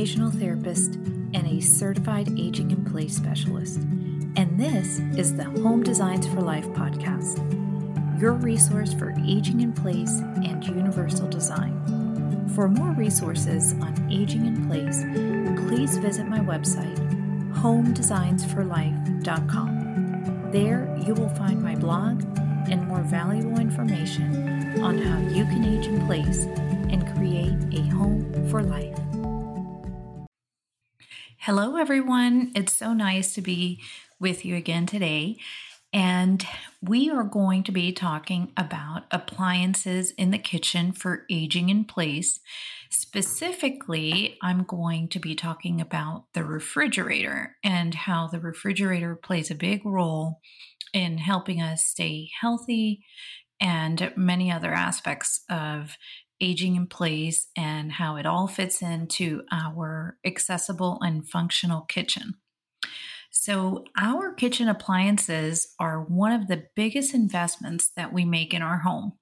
occupational therapist and a certified aging in place specialist. And this is the Home Designs for Life podcast, your resource for aging in place and universal design. For more resources on aging in place, please visit my website, homedesignsforlife.com. There you will find my blog and more valuable information on how you can age in place and create a home for life. Hello, everyone. It's so nice to be with you again today. And we are going to be talking about appliances in the kitchen for aging in place. Specifically, I'm going to be talking about the refrigerator and how the refrigerator plays a big role in helping us stay healthy and many other aspects of aging in place and how it all fits into our accessible and functional kitchen. So, our kitchen appliances are one of the biggest investments that we make in our home.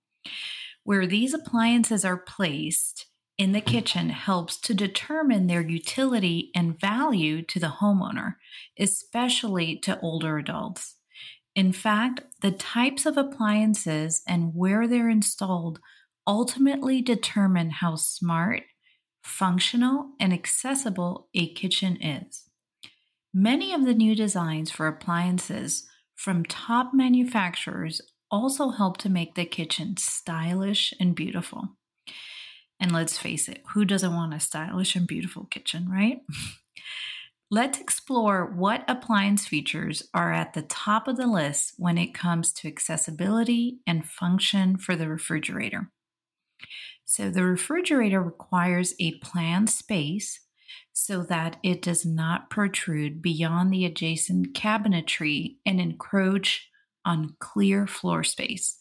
Where these appliances are placed in the kitchen helps to determine their utility and value to the homeowner, especially to older adults. In fact, the types of appliances and where they're installed ultimately determine how smart, functional, and accessible a kitchen is. Many of the new designs for appliances from top manufacturers also help to make the kitchen stylish and beautiful. And let's face it, who doesn't want a stylish and beautiful kitchen, right? Let's explore what appliance features are at the top of the list when it comes to accessibility and function for the refrigerator. So, the refrigerator requires a planned space so that it does not protrude beyond the adjacent cabinetry and encroach on clear floor space.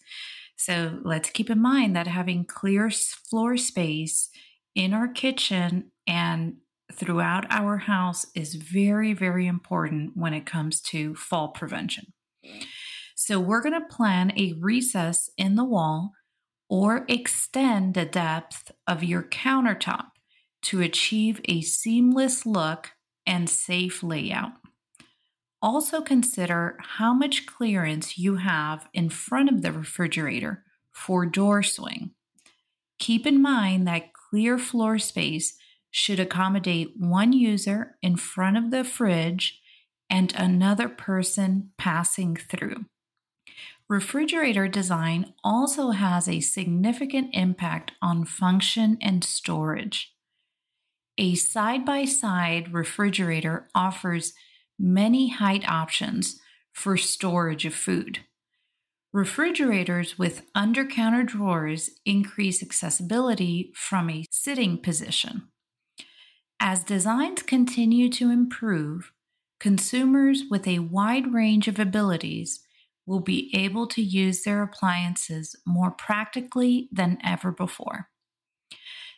So, let's keep in mind that having clear floor space in our kitchen and throughout our house is very, very important when it comes to fall prevention. So, we're going to plan a recess in the wall or extend the depth of your countertop to achieve a seamless look and safe layout. Also, consider how much clearance you have in front of the refrigerator for door swing. Keep in mind that clear floor space should accommodate one user in front of the fridge and another person passing through. Refrigerator design also has a significant impact on function and storage. A side by side refrigerator offers many height options for storage of food. Refrigerators with under counter drawers increase accessibility from a sitting position. As designs continue to improve, consumers with a wide range of abilities will be able to use their appliances more practically than ever before.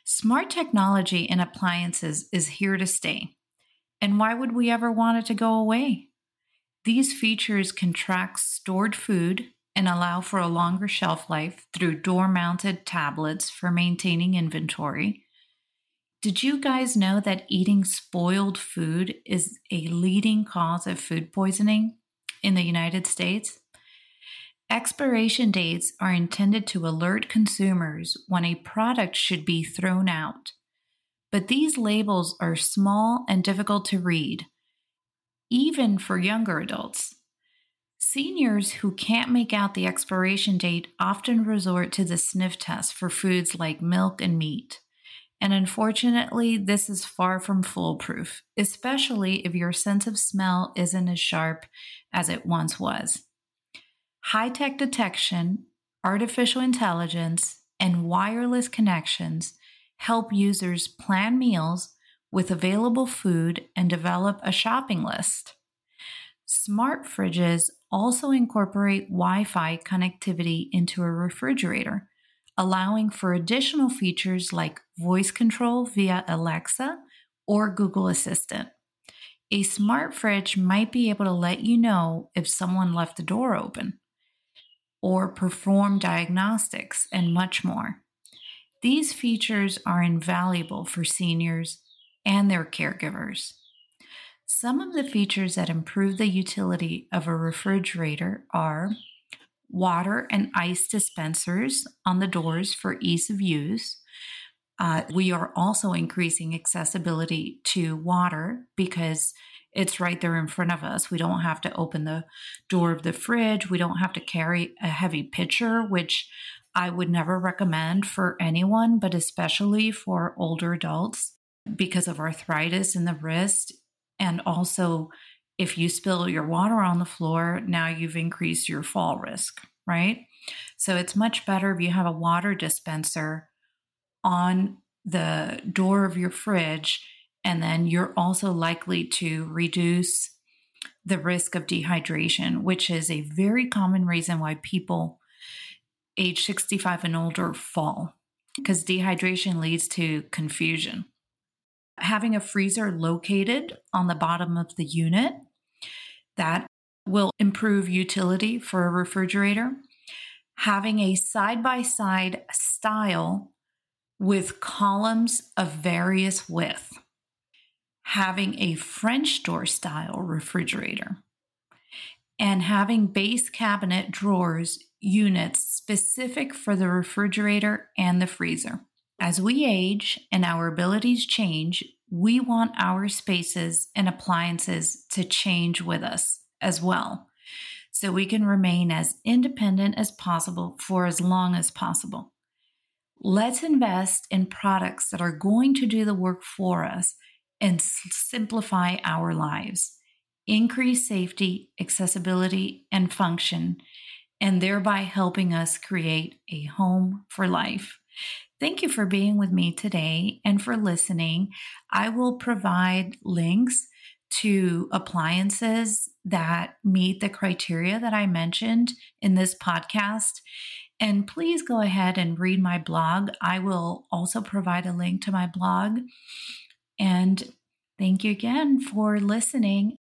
Smart technology in appliances is here to stay. And why would we ever want it to go away? These features can track stored food and allow for a longer shelf life through door mounted tablets for maintaining inventory did you guys know that eating spoiled food is a leading cause of food poisoning in the United States? Expiration dates are intended to alert consumers when a product should be thrown out. But these labels are small and difficult to read, even for younger adults. Seniors who can't make out the expiration date often resort to the sniff test for foods like milk and meat. And unfortunately, this is far from foolproof, especially if your sense of smell isn't as sharp as it once was. High tech detection, artificial intelligence, and wireless connections help users plan meals with available food and develop a shopping list. Smart fridges also incorporate Wi Fi connectivity into a refrigerator allowing for additional features like voice control via Alexa or Google Assistant. A smart fridge might be able to let you know if someone left the door open or perform diagnostics and much more. These features are invaluable for seniors and their caregivers. Some of the features that improve the utility of a refrigerator are water and ice dispensers on the doors for ease of use. Uh, we are also increasing accessibility to water because it's right there in front of us. We don't have to open the door of the fridge. We don't have to carry a heavy pitcher, which I would never recommend for anyone, but especially for older adults because of arthritis in the wrist. And also, if you spill your water on the floor, now you've increased your fall risk, right? So it's much better if you have a water dispenser on the door of your fridge, and then you're also likely to reduce the risk of dehydration, which is a very common reason why people age 65 and older fall, because dehydration leads to confusion. Having a freezer located on the bottom of the unit that will improve utility for a refrigerator. Having a side by side style with columns of various width, having a French door style refrigerator, and having base cabinet drawers units specific for the refrigerator and the freezer. As we age and our abilities change, we want our spaces and appliances to change with us as well so we can remain as independent as possible for as long as possible. Let's invest in products that are going to do the work for us and simplify our lives, increase safety, accessibility, and function, and thereby helping us create a home for life. Thank you for being with me today and for listening. I will provide links to appliances that meet the criteria that I mentioned in this podcast. And please go ahead and read my blog. I will also provide a link to my blog. And thank you again for listening.